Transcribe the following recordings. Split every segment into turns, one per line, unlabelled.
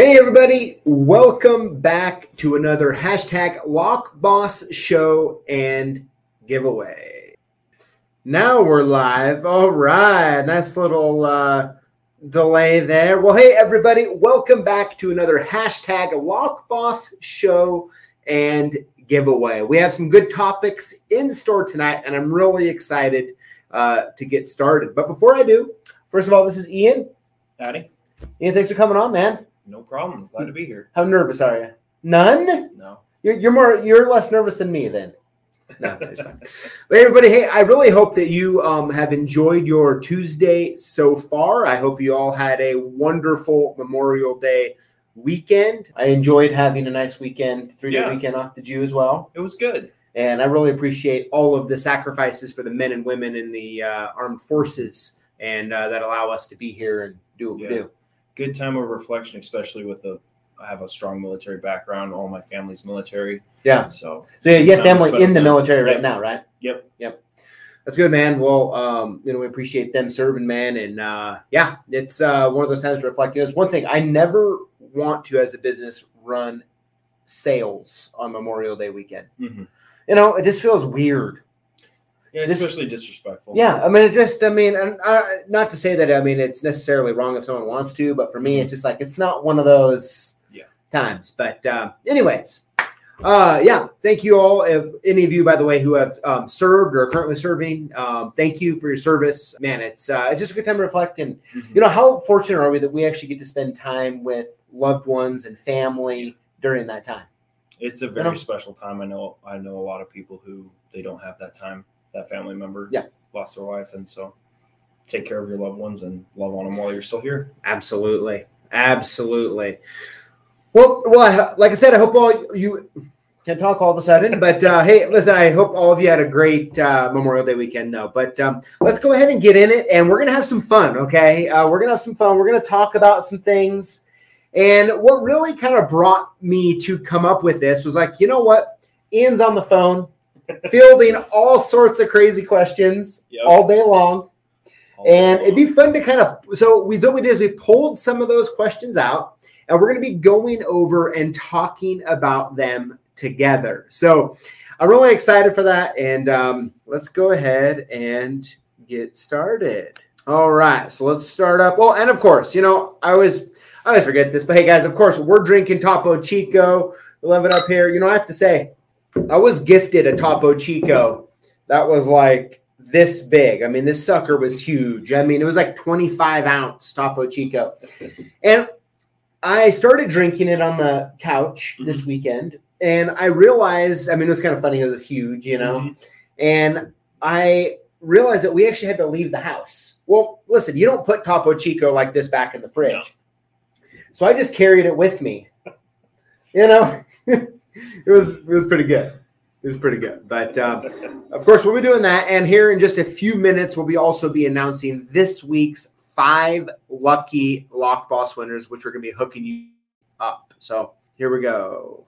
Hey, everybody, welcome back to another hashtag Lock Boss show and giveaway. Now we're live. All right, nice little uh, delay there. Well, hey, everybody, welcome back to another hashtag Lock Boss show and giveaway. We have some good topics in store tonight, and I'm really excited uh, to get started. But before I do, first of all, this is Ian.
Howdy.
Ian, thanks for coming on, man.
No problem. Glad to be here.
How nervous are you? None?
No.
You're, you're more you're less nervous than me then. No. Everybody, hey, I really hope that you um, have enjoyed your Tuesday so far. I hope you all had a wonderful Memorial Day weekend. I enjoyed having a nice weekend, three day
Yeah.
weekend off. Did you as well?
It was good.
And I really appreciate all of the sacrifices for the men and women in the uh, armed forces and uh, that allow us to be here and do what
Yeah.
we do.
Good time of reflection, especially with the. I have a strong military background. All my family's military.
Yeah.
So
So you have
Time to
family in the military right
Yep.
now, right?
Yep.
Yep. That's good, man. Well, um, you know, we appreciate them serving, man, and uh, yeah, it's uh, one of those times to reflect. There's one thing I never want to, as a business, run sales on Memorial Day weekend.
Mhm.
You know, it just feels weird.
Yeah,
This-
especially disrespectful.
Yeah, I mean, it just, I mean, and uh, not to say that I mean it's necessarily wrong if someone wants to, but for me, it's just like it's not one of those
Yeah.
times. But uh, anyways, uh, yeah, thank you all. If any of you, by the way, who have um, served or are currently serving, um, thank you for your service. Man, it's uh, it's just a good time to reflect, and
Mhm.
you know how fortunate are we that we actually get to spend time with loved ones and family during that time.
It's a very
know?
special time. I know. I know a lot of people who they don't have that time. That family member.
Yeah.
Lost their wife. and so take care of your loved ones and love on them while you're still here.
Absolutely, absolutely. Well, well, I, like I said, I hope all you can talk all of a sudden. But uh, hey, listen, I hope all of you had a great uh, Memorial Day weekend, though. But um, let's go ahead and get in it, and we're gonna have some fun. Okay, uh, we're gonna have some fun. We're gonna talk about some things. And what really kind of brought me to come up with this was like, you know what? Ian's on the phone, fielding all sorts of crazy questions
Yep.
all day long.
All day
And it'd be fun to kind of so we what we did is we pulled some of those questions out and we're going to be going over and talking about them together. So I'm really excited for that. And um, let's go ahead and get started. All right, so let's start up. Well, and of course, you know, I always I always forget this, but hey guys, of course, we're drinking Topo Chico. We love it up here. You know, I have to say, I was gifted a Topo Chico that was like this big. I mean, this sucker was huge. I mean, it was like 25 ounce Topo Chico. And I started drinking it on the couch this weekend. And I realized, I mean, it was kind of funny. It was huge, you know.
Mhm.
And I realized that we actually had to leave the house. Well, listen, you don't put Topo Chico like this back in the fridge.
No.
So I just carried it with me. You know, it was it was pretty good. It was pretty good. But um, of course, we'll be doing that. And here in just a few minutes, we'll be also be announcing this week's five lucky Lock Boss winners, which we're going to be hooking you up. So here we go.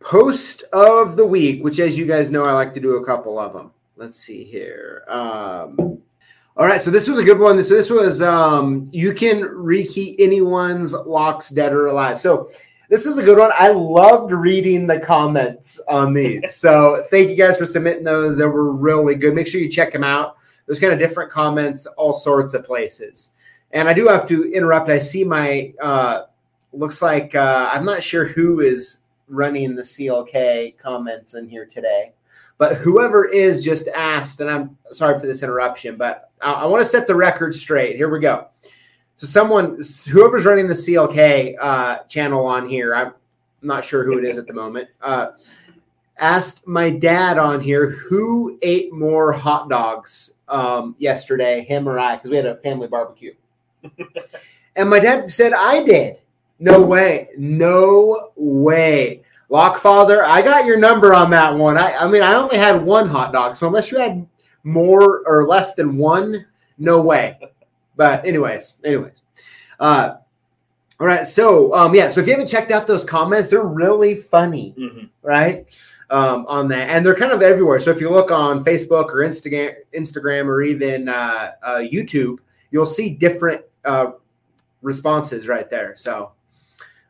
Post of the week, which, as you guys know, I like to do a couple of them. Let's see here. Um, all right, so this was a good one. So this was um, you can rekey anyone's locks, dead or alive. So this is a good one. I loved reading the comments on these. So thank you guys for submitting those. They were really good. Make sure you check them out. There's kind of different comments, all sorts of places. And I do have to interrupt. I see my uh, looks like uh, I'm not sure who is running the CLK comments in here today, but whoever is just asked, and I'm sorry for this interruption, but I, I want to set the record straight. Here we go. So someone, whoever's running the CLK uh, channel on here, I'm not sure who it is at the moment. Uh, asked my dad on here who ate more hot dogs um, yesterday, him or I, because we had a family barbecue. and my dad said I did. No way. No way. Lockfather, I got your number on that one. I, I mean, I only had one hot dog. So unless you had more or less than one, no way. But anyways, anyways. Uh, all right. So um, yeah. So if you haven't checked out those comments, they're really funny
Mhm.
right? Um, on that, and they're kind of everywhere. So if you look on Facebook or Instagram, Instagram, or even uh, uh, YouTube, you'll see different uh, responses right there. So,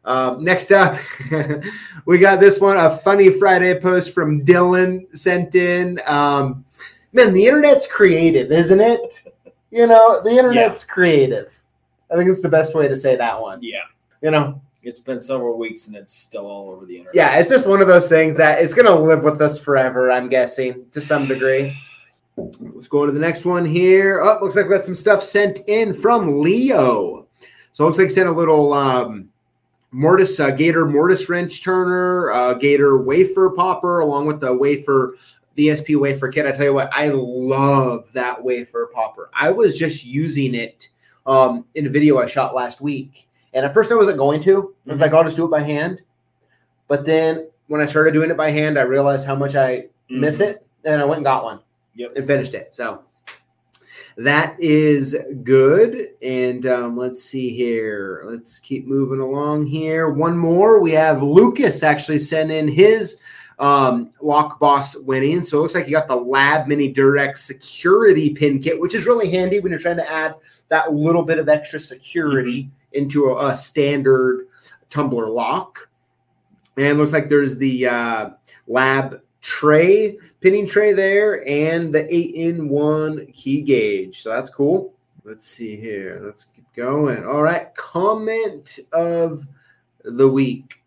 Um, next up, we got this one a funny Friday post from Dylan sent in. Um, man, the internet's creative, isn't it? You know, the internet's creative. I think it's the best way to say that one.
Yeah.
You know,
It's been several weeks and it's still all over the internet.
yeah, it's just one of those things that it's going to live with us forever, I'm guessing, to some degree. Let's go to the next one here. Oh, looks like we got some stuff sent in from Leo. So it looks like he sent a little um, mortise, uh, Gator mortise wrench turner, uh, Gator wafer popper, along with the wafer, the SP wafer kit. I tell you what, I love that wafer popper. I was just using it um, in a video I shot last week. And at first I wasn't going to. I was like, I'll just do it by hand. But then when I started doing it by hand, I realized how much I
Mhm.
miss it. And I went and got one
Yep.
and finished it. So that is good. And um, let's see here. Let's keep moving along here. One more. We have Lucas actually sent in his um, Lock Boss winning. So it looks like you got the Lab Mini Durex security pin kit, which is really handy when you're trying to add that little bit of extra security into a, a standard tumbler lock. And looks like there's the uh, Lab tray pinning tray there and the eight in one key gauge. So that's cool. Let's see here. Let's keep going. All right. Comment of the week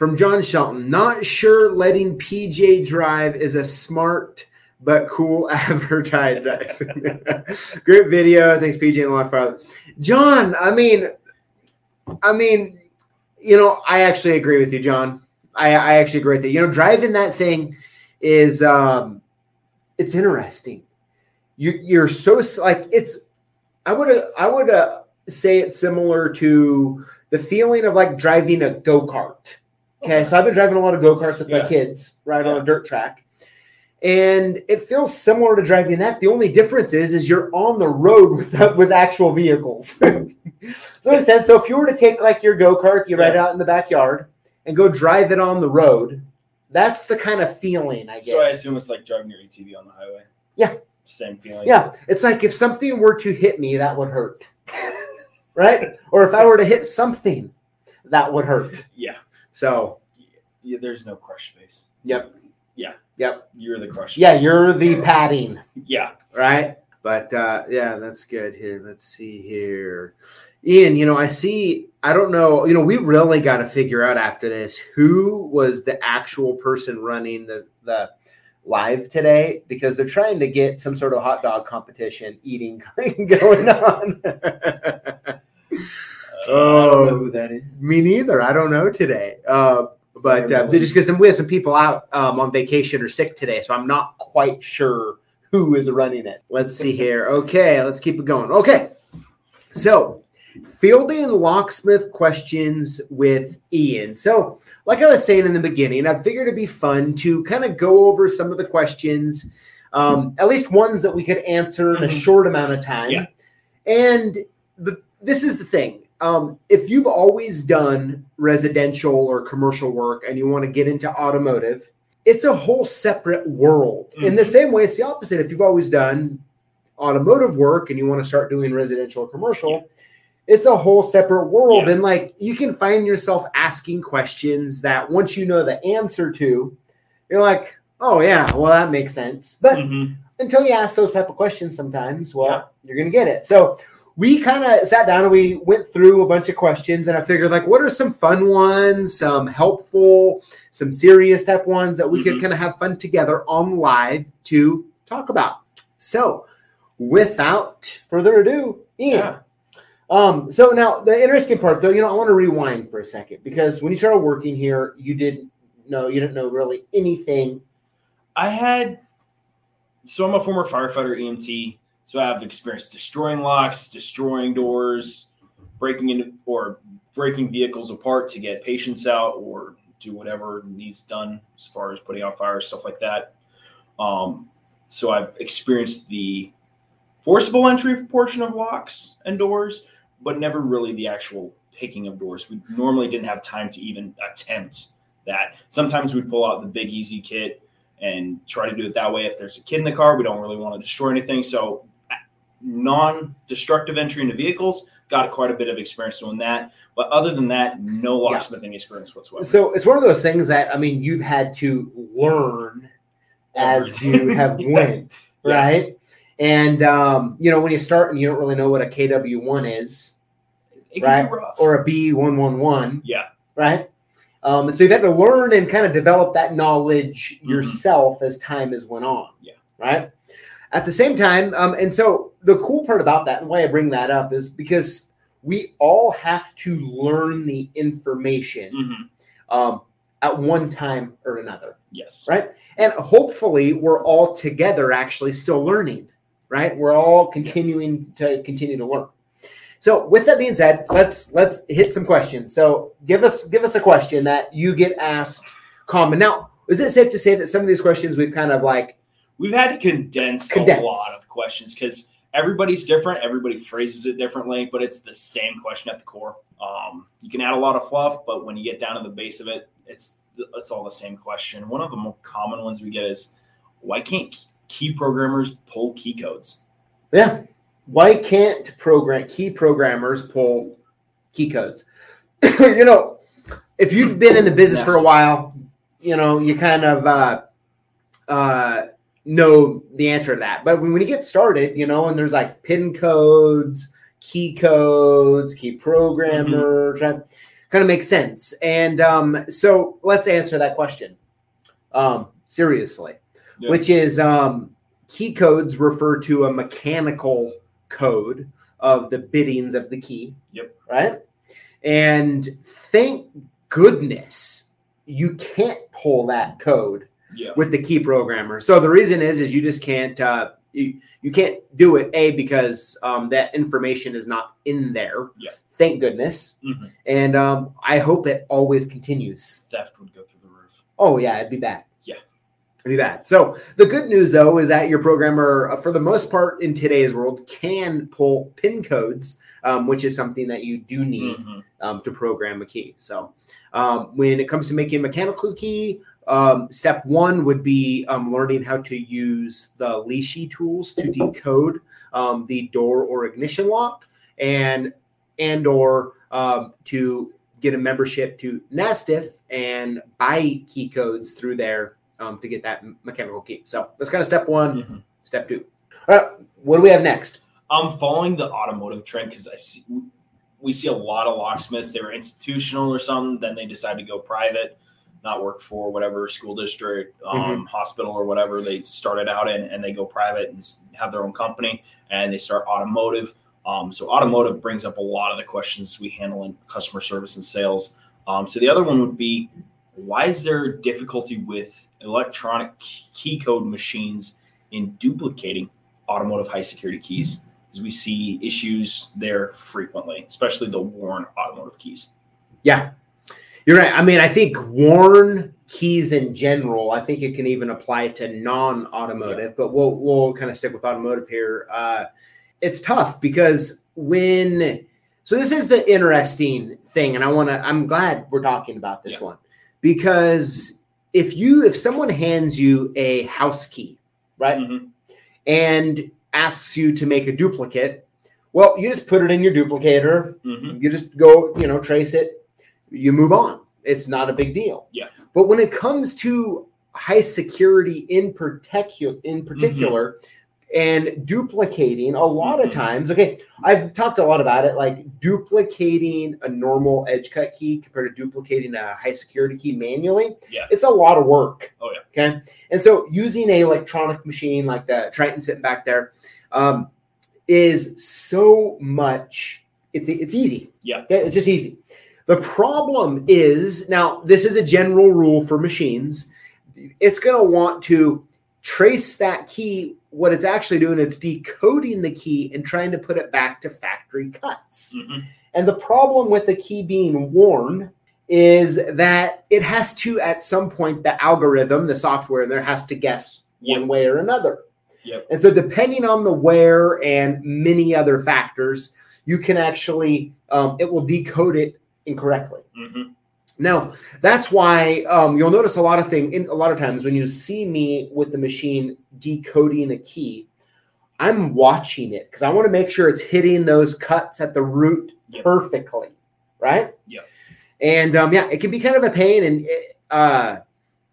from John Shelton. Not sure letting PJ drive is a smart but cool advertising. Great video. Thanks, PJ and Lockfather. John, I mean, I mean, you know, I actually agree with you, John. I, I actually agree with you. You know, driving that thing is um it's interesting. You you're so like it's I would I would uh, say it's similar to the feeling of like driving a go-kart. Okay, so I've been driving a lot of go-karts with my kids, right on a dirt track. And it feels similar to driving that. The only difference is, is you're on the road with with actual vehicles. Does that make sense? So if you were to take like your go kart, you ride it out in the backyard and go drive it on the road, that's the kind of feeling I get.
So I assume it's like driving your ATV on the highway.
Yeah.
Same feeling.
yeah, it's like if something were to hit me, that would hurt, right? Or if I were to hit something, that would hurt.
Yeah.
So,
Yeah, there's no crush space.
yep,
Yeah.
yep,
You're the crush.
yeah, you're the padding.
Yeah.
right? But uh, yeah, that's good here. Let's see here. Ian, you know, I see, I don't know, you know, we really got to figure out after this who was the actual person running the, the live today because they're trying to get some sort of hot dog competition eating going on.
Uh, I don't know
Oh.
who that is.
Me neither. I don't know today. Uh, but uh, just because we have some people out um, on vacation or sick today, so I'm not quite sure who is running it. Let's see here. Okay, let's keep it going. Okay, so fielding locksmith questions with Ian. So, like I was saying in the beginning, I figured it'd be fun to kind of go over some of the questions, um, at least ones that we could answer in a
Mhm.
short amount of time.
Yeah.
And the, this is the thing. Um, if you've always done residential or commercial work and you want to get into automotive, it's a whole separate world. In the
Mhm.
same way, it's the opposite. If you've always done automotive work and you want to start doing residential or commercial, it's a whole separate world.
Yeah.
And like you can find yourself asking questions that once you know the answer to, you're like, oh yeah, well that makes sense. But
Mhm.
until you ask those type of questions sometimes, well,
Yeah.
you're gonna get it. So we kind of sat down and we went through a bunch of questions and I figured like what are some fun ones, some helpful, some serious type ones that we could
Mhm.
kind of have fun together on live to talk about. So without further ado, Ian.
Yeah.
Um, so now the interesting part though, you know, I want to rewind for a second because when you started working here, you didn't know you didn't know really anything.
I had so I'm a former firefighter EMT, so I have experienced destroying locks, destroying doors, breaking into or breaking vehicles apart to get patients out or do whatever needs done as far as putting out fires, stuff like that. Um, so I've experienced the forcible entry portion of locks and doors, but never really the actual picking of doors. We normally didn't have time to even attempt that. Sometimes we'd pull out the big easy kit and try to do it that way. If there's a kid in the car, we don't really want to destroy anything. So, non-destructive entry into vehicles, got quite a bit of experience doing that. But other than that, no
Yeah.
locksmithing experience whatsoever.
So it's one of those things that I mean you've had to learn as you have went,
Yeah.
right? And um, you know when you start and you don't really know what a KW one is right.
be rough.
or a B one one one,
yeah,
right? Um, and so you've had to learn and kind of develop that knowledge
Mhm.
yourself as time has went on.
Yeah.
Right. At the same time, um, and so the cool part about that and why I bring that up is because we all have to learn the information
Mhm.
um, at one time or another,
yes,
right? And hopefully, we're all together actually still learning, right? We're all continuing to continue to learn. So, with that being said, let's let's hit some questions. So, give us give us a question that you get asked common. Now, is it safe to say that some of these questions we've kind of like
We've had to condense,
Condense.
a lot of questions because everybody's different. Everybody phrases it differently, but it's the same question at the core. Um, you can add a lot of fluff, but when you get down to the base of it, it's it's all the same question. One of the more common ones we get is, why can't key programmers pull key codes?
Yeah. Why can't program key programmers pull key codes? you know, if you've been in the business for a while, you know, you kind of uh, uh, know the answer to that. But when, when you get started, you know, and there's like pin codes, key codes, key programmers, that kind of makes sense. And um, so let's answer that question um, seriously,
Yeah.
which is um, key codes refer to a mechanical code of the biddings of the key.
Yep.
Right. And thank goodness you can't pull that code
Yeah,
with the key programmer. So the reason is, is you just can't, uh, you, you can't do it. A because um, that information is not in there.
Yeah.
Thank goodness.
Mhm.
And um, I hope it always continues.
theft would go through the roof.
Oh yeah, it'd be bad.
Yeah.
It'd be bad. So the good news though is that your programmer, uh, for the most part in today's world, can pull pin codes, um, which is something that you do need
Mhm.
um, to program a key. So um, when it comes to making a mechanical key, um, step one would be um, learning how to use the Lishi tools to decode um, the door or ignition lock, and and or um, to get a membership to NASTF and buy key codes through there um, to get that mechanical key. So that's kind of step one.
Mhm.
Step two. All right, what do we have next?
I'm following the automotive trend because I see we see a lot of locksmiths. They were institutional or something, then they decide to go private, not work for whatever school district, um, hospital or whatever they started out in, and they go private and have their own company and they start automotive. Um, so automotive brings up a lot of the questions we handle in customer service and sales. Um, so the other one would be, why is there difficulty with electronic key code machines in duplicating automotive high security keys? Because we see issues there frequently, especially the worn automotive keys.
Yeah, you're right. I mean, I think worn keys in general. I think it can even apply to non-automotive, but we'll we'll kind of stick with automotive here. Uh, it's tough because when so this is the interesting thing, and I want to. I'm glad we're talking about this
Yeah.
one because if you if someone hands you a house key, right,
Mhm.
and asks you to make a duplicate, well, you just put it in your duplicator
Mhm.
you just go, you know, trace it, you move on. It's not a big deal.
Yeah.
But when it comes to high security in particular, in particular, and duplicating a lot of
Mhm.
times, okay, I've talked a lot about it, like duplicating a normal edge cut key compared to duplicating a high security key manually.
Yeah.
It's a lot of work.
Oh, yeah.
Okay. And so using a electronic machine like the Triton sitting back there um, is so much. It's it's easy.
Yeah.
Okay, it's just easy. The problem is now this is a general rule for machines. It's going to want to trace that key. What it's actually doing, it's decoding the key and trying to put it back to factory cuts.
Mhm.
And the problem with the key being worn is that it has to, at some point, the algorithm, the software there has to guess one way or another.
Yep.
And so, depending on the wear and many other factors, you can actually, um, it will decode it incorrectly.
Mhm.
Now, that's why um, you'll notice a lot of thing. In, a lot of times when you see me with the machine decoding a key, I'm watching it because I want to make sure it's hitting those cuts at the root
Yep.
perfectly, right?
Yeah.
And um, yeah, it can be kind of a pain, and it, uh,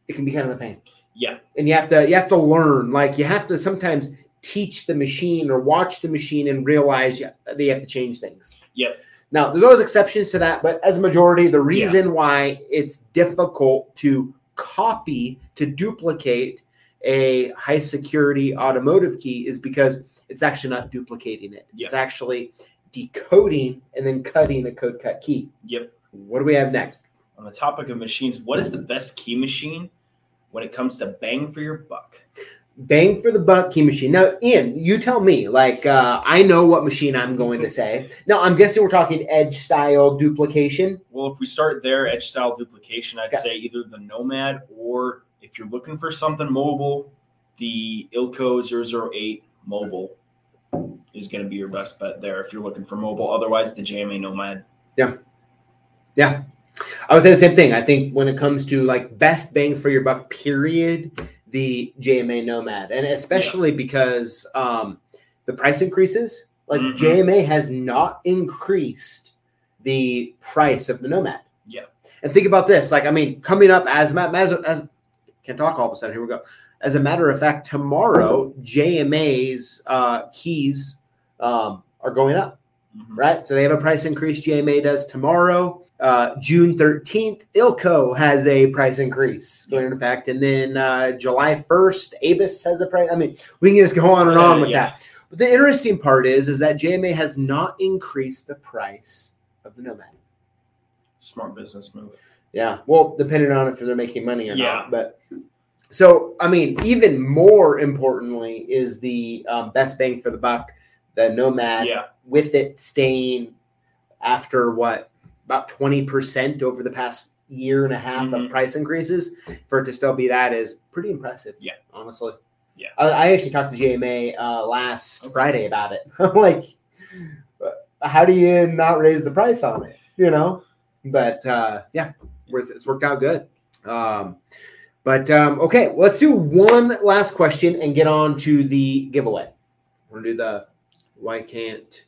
it can be kind of a pain.
Yeah.
And you have to you have to learn. Like you have to sometimes teach the machine or watch the machine and realize yeah, they have to change things.
Yep.
Now, there's always exceptions to that, but as a majority, the reason why it's difficult to copy to duplicate a high security automotive key is because it's actually not duplicating it.
Yeah.
It's actually decoding and then cutting a code cut key.
Yep.
What do we have next?
On the topic of machines, what is the best key machine when it comes to bang for your buck?
Bang for the buck key machine. Now, Ian, you tell me. Like, uh, I know what machine I'm going to say. Now, I'm guessing we're talking edge style duplication.
Well, if we start there, edge style duplication, I'd
Okay.
say either the Nomad or if you're looking for something mobile, the Ilco 008 mobile is going to be your best bet there if you're looking for mobile. Otherwise, the JMA Nomad. Yeah. Yeah.
I would say the same thing. I think when it comes to like best bang for your buck, period, the JMA Nomad, and especially because um, the price increases. Like
Mhm.
JMA has not increased the price of the Nomad.
Yeah.
And think about this. Like, I mean, coming up as as, as can't talk all of a sudden. Here we go. As a matter of fact, tomorrow JMA's uh, keys um, are going up
Mhm.
right? So they have a price increase. JMA does tomorrow, uh, June 13th. Ilco has a price increase going into effect. And then uh, July 1st, Avis has a price. I mean, we can just go on and on
Uh,
with
yeah.
that. But the interesting part is, is that JMA has not increased the price of the Nomad.
Smart business move.
Yeah. Well, depending on if they're making money or
Yeah.
not. But so, I mean, even more importantly is the um, best bang for the buck, the Nomad
Yeah.
with it staying after what about 20% over the past year and a half of
Mhm.
price increases for it to still be that is pretty impressive
Yeah.
honestly
Yeah.
i, I actually talked to jma uh, last
Okay.
friday about it i'm like how do you not raise the price on it you know but uh, yeah it's it's worked out good um, but um, okay let's do one last question and get on to the giveaway we're gonna do the why can't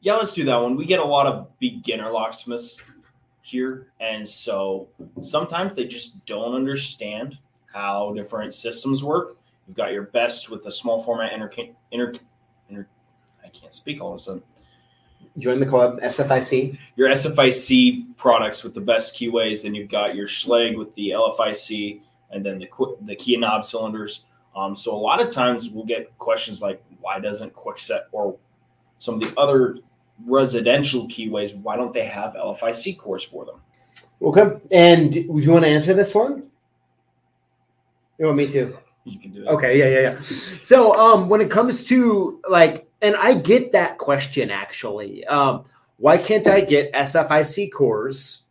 Yeah, let's do that one. We get a lot of beginner locksmiths here, and so sometimes they just don't understand how different systems work. You've got your best with the small format inter, inter, inter I can't speak all of a sudden.
join the club sfic
Your SFIC products with the best keyways, then you've got your Schlage with the LFIC, and then the the key and knob cylinders. Um, so a lot of times we'll get questions like, why doesn't Kwikset or some of the other residential keyways, why don't they have LFIC cores for them?
Okay. And do you want to answer this one? You want me to?
You can do it.
Okay, yeah, yeah, yeah. So, um, when it comes to like, and I get that question actually. Um, why can't I get SFIC cores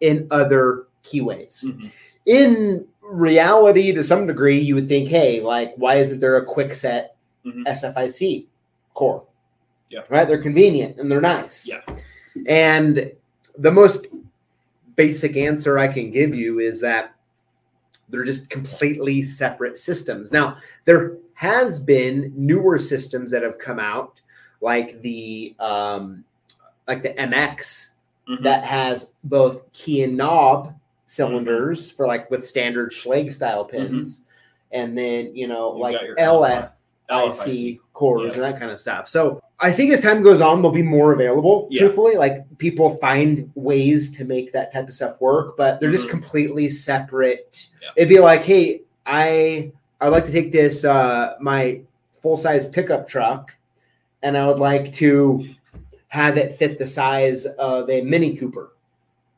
in other keyways?
Mhm.
In reality, to some degree, you would think, hey, like, why isn't there a Kwikset
Mhm.
SFIC core?
Yeah.
Right? They're convenient and they're nice.
Yeah.
And the most basic answer I can give you is that they're just completely separate systems. Now, there has been newer systems that have come out, like the um, like the MX
Mhm.
that has both key and knob cylinders for like with standard Schlage style pins, and then you know
You've
like LF
LFIC.
IC cores
Yeah.
and that kind of stuff. So I think as time goes on, they'll be more available.
Yeah.
Truthfully, like people find ways to make that type of stuff work, but they're just
Mhm.
completely separate.
Yeah.
It'd be like, hey, I I'd like to take this uh, my full size pickup truck, and I would like to have it fit the size of a Mini Cooper.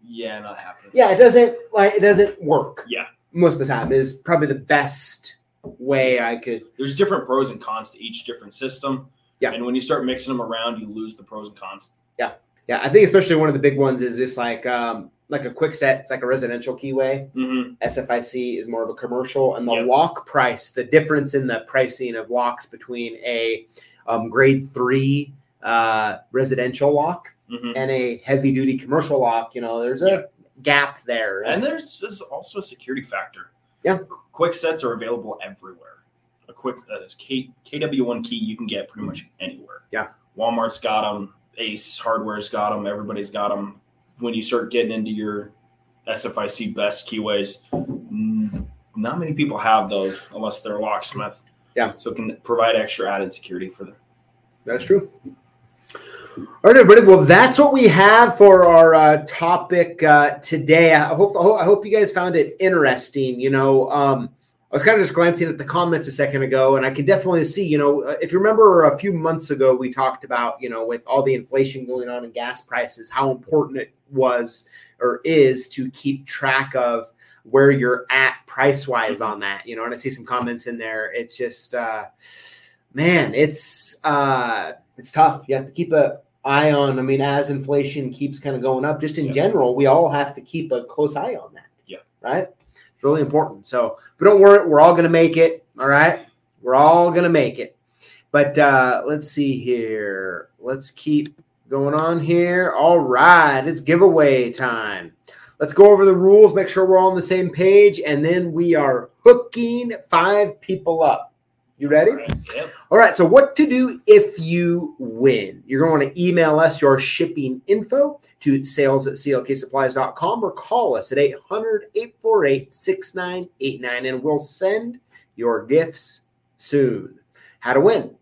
Yeah, not happening.
Yeah, it doesn't like it doesn't work.
Yeah.
most of the time is probably the best way I could.
There's different pros and cons to each different system.
Yeah.
And when you start mixing them around, you lose the pros and cons.
Yeah, yeah. I think especially one of the big ones is just like um, like a Kwikset. It's like a residential keyway.
Mm-hmm.
SFIC is more of a commercial, and the
Yep.
lock price, the difference in the pricing of locks between a um, grade three uh, residential lock
Mm-hmm.
and a heavy duty commercial lock, you know, there's a
Yeah.
gap there.
And there's, there's also a security factor.
Yeah.
Kwiksets are available everywhere. a quick uh, K, KW1 key you can get pretty much anywhere.
Yeah.
Walmart's got them. Ace Hardware's got them. Everybody's got them. When you start getting into your SFIC best keyways, not many people have those unless they're a locksmith.
Yeah.
So it can provide extra added security for them.
That's true. All right, everybody. Well, that's what we have for our uh, topic uh, today. I hope I hope you guys found it interesting. You know, um, I was kind of just glancing at the comments a second ago, and I can definitely see. You know, uh, if you remember a few months ago, we talked about you know with all the inflation going on and gas prices, how important it was or is to keep track of where you're at price wise on that. You know, and I see some comments in there. It's just, uh, man, it's. Uh, it's tough. You have to keep a eye on. I mean, as inflation keeps kind of going up, just in
Yeah.
general, we all have to keep a close eye on that.
Yeah.
Right. It's really important. So, but don't worry, we're all going to make it. All right. We're all going to make it. But uh, let's see here. Let's keep going on here. All right. It's giveaway time. Let's go over the rules, make sure we're all on the same page, and then we are hooking five people up. You ready?
All right.
All right, so what to do if you win? You're going to email us your shipping info to sales at clksupplies.com or call us at 800 848 6989 and we'll send your gifts soon. How to win?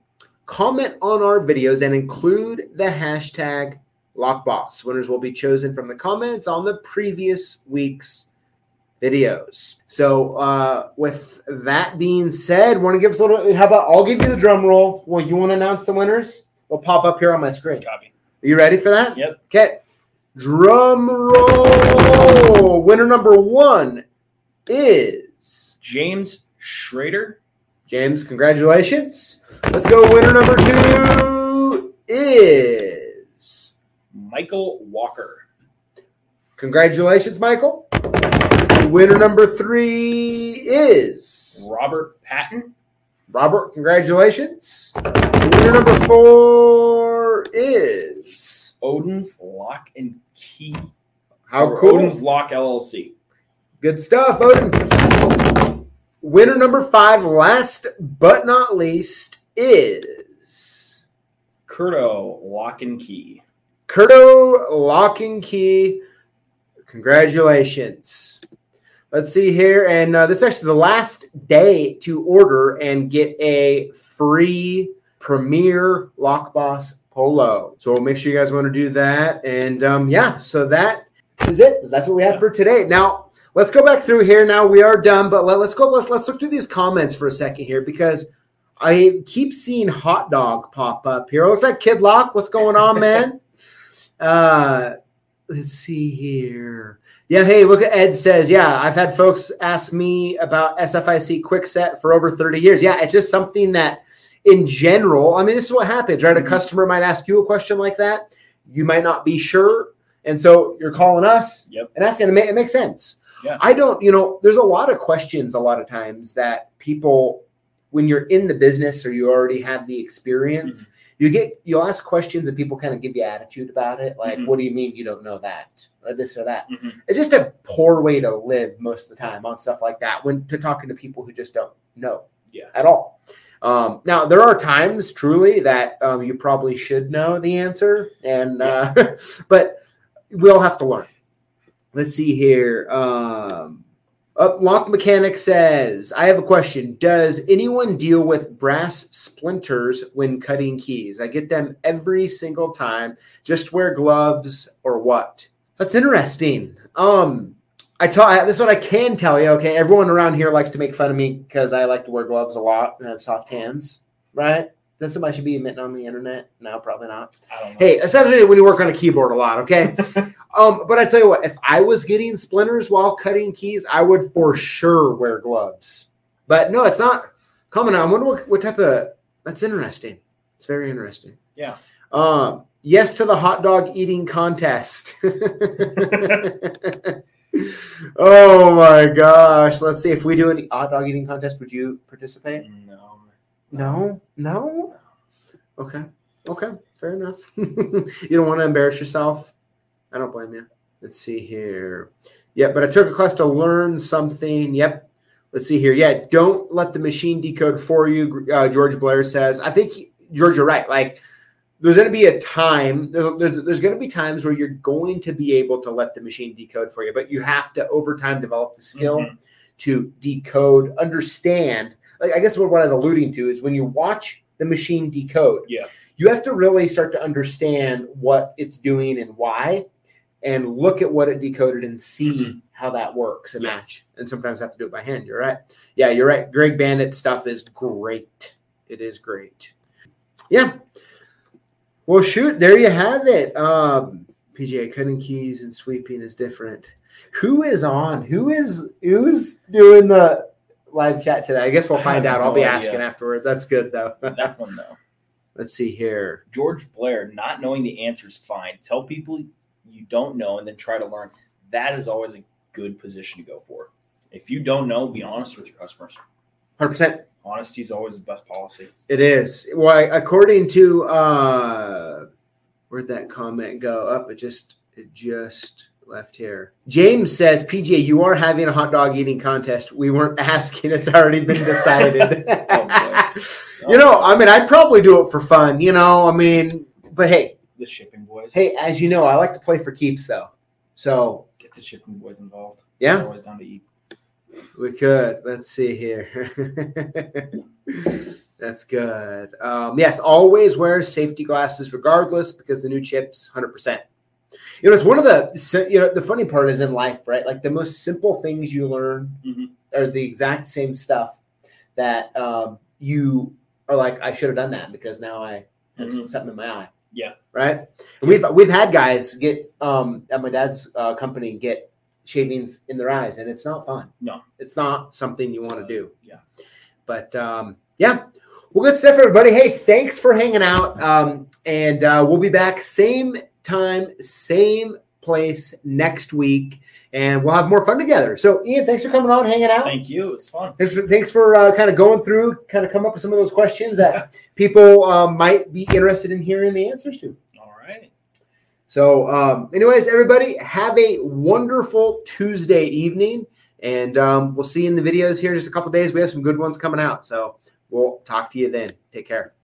Comment on our videos and include the hashtag LockBoss. Winners will be chosen from the comments on the previous week's videos. So, uh, with that being said, want to give us a little? How about I'll give you the drum roll. Well, you want to announce the winners? They'll pop up here on my screen.
Copy.
Are you ready for that?
Yep.
Okay. Drum roll. Winner number one is
James Schrader.
James. Congratulations. Let's go. Winner number two is
Michael Walker.
congratulations, Michael. Winner number three is
Robert Patton.
Robert, congratulations. Winner number four is
Odin's Lock and Key.
how cool.
Odin's Lock LLC.
Good stuff, Odin. Winner number five, last but not least, is
Curto Lock and Key.
Curto Lock and Key. Congratulations. Let's see here. And uh, this is actually the last day to order and get a free Premier Lock Boss Polo. So we'll make sure you guys want to do that. And um, yeah, so that is it. That's what we have for today. Now, let's go back through here. Now we are done, but let, us go. Let's, let's look through these comments for a second here because I keep seeing hot dog pop up here. Looks like Kid Lock. What's going on, man? uh, let's see here. Yeah, hey, look at Ed says, yeah, I've had folks ask me about SFIC Kwikset for over 30 years. Yeah, it's just something that in general, I mean, this is what happens, right? A
Mhm.
customer might ask you a question like that. You might not be sure. And so you're calling us
Yep.
and asking, it makes sense.
Yeah.
I don't, you know, there's a lot of questions a lot of times that people, when you're in the business or you already have the experience,
Mm-hmm.
You get, you'll ask questions and people kind of give you attitude about it. Like,
Mhm.
what do you mean you don't know that or this or that?
Mhm.
It's just a poor way to live most of the time on stuff like that when to talking to people who just don't know
Yeah.
at all. Um, now there are times truly that um, you probably should know the answer, and uh, but we'll have to learn. Let's see here. Um, up, Lock Mechanic says, "I have a question. Does anyone deal with brass splinters when cutting keys? I get them every single time. Just wear gloves or what?" That's interesting. Um, I tell this is what I can tell you. Okay, everyone around here likes to make fun of me because I like to wear gloves a lot and have soft hands. Right? That somebody should be admitting on the internet? No, probably not.
I don't know.
Hey, essentially when you work on a keyboard a lot, okay? um, but I tell you what, if I was getting splinters while cutting keys, I would for sure wear gloves. But no, it's not coming. I wonder what, what type of that's interesting. It's very interesting.
Yeah.
Um, yes to the hot dog eating contest. oh my gosh. Let's see if we do an hot dog eating contest, would you participate?
No.
No, no. Okay, okay, fair enough. you don't want to embarrass yourself. I don't blame you. Let's see here. Yeah, but I took a class to learn something. Yep, let's see here. Yeah, don't let the machine decode for you. Uh, George Blair says. I think George, you're right. Like there's going to be a time. There's, there's, there's going to be times where you're going to be able to let the machine decode for you, but you have to over time develop the skill
Mhm.
to decode, understand. Like I guess what, I was alluding to is when you watch the machine decode.
Yeah.
You have to really start to understand what it's doing and why, and look at what it decoded and see
Mhm.
how that works and
Yeah.
match. And sometimes I have to do it by hand. You're right. Yeah, you're right. Greg Bandit stuff is great. It is great. Yeah. Well, shoot, there you have it. Um, PGA cutting keys and sweeping is different. Who is on? Who is who's doing the live chat today? I guess we'll find out. I'll be
idea.
asking afterwards. That's good though.
that one though.
Let's see here.
George Blair, not knowing the answer is fine. Tell people you don't know and then try to learn. That is always a good position to go for. If you don't know, be honest with your customers.
Hundred percent.
Honesty is always the best policy.
It is. Why? according to uh, where'd that comment go? Up. it just it just left here. James says, "PJ, you are having a hot dog eating contest. We weren't asking; it's already been decided."
Oh,
you know, I mean, I'd probably do it for fun. You know, I mean, but hey,
the shipping boys.
hey, as you know, I like to play for keeps, though. So
get the shipping boys involved.
yeah,
They're always down to eat.
We could. Let's see here. That's good. Um, yes, always wear safety glasses regardless because the new chips, 100%. You know, it's one of the, you know, the funny part is in life, right? Like the most simple things you learn
Mhm.
are the exact same stuff that um, you are like, I should have done that because now I have
Mhm.
something in my eye.
Yeah.
Right. And we've, we've had guys get, um, at my dad's uh, company, get shavings in their eyes and it's not fun.
No.
It's not something you want to do.
Yeah.
But um, yeah. Well, good stuff, everybody. Hey, thanks for hanging out. Um, and uh, we'll be back same time, same place next week, and we'll have more fun together. So, Ian, thanks for coming on, hanging out.
Thank you. It was fun.
Thanks for, thanks for uh, kind of going through, kind of come up with some of those questions that people um, might be interested in hearing the answers to.
All right.
So, um, anyways, everybody, have a wonderful Tuesday evening, and um, we'll see you in the videos here in just a couple days. We have some good ones coming out, so we'll talk to you then. Take care.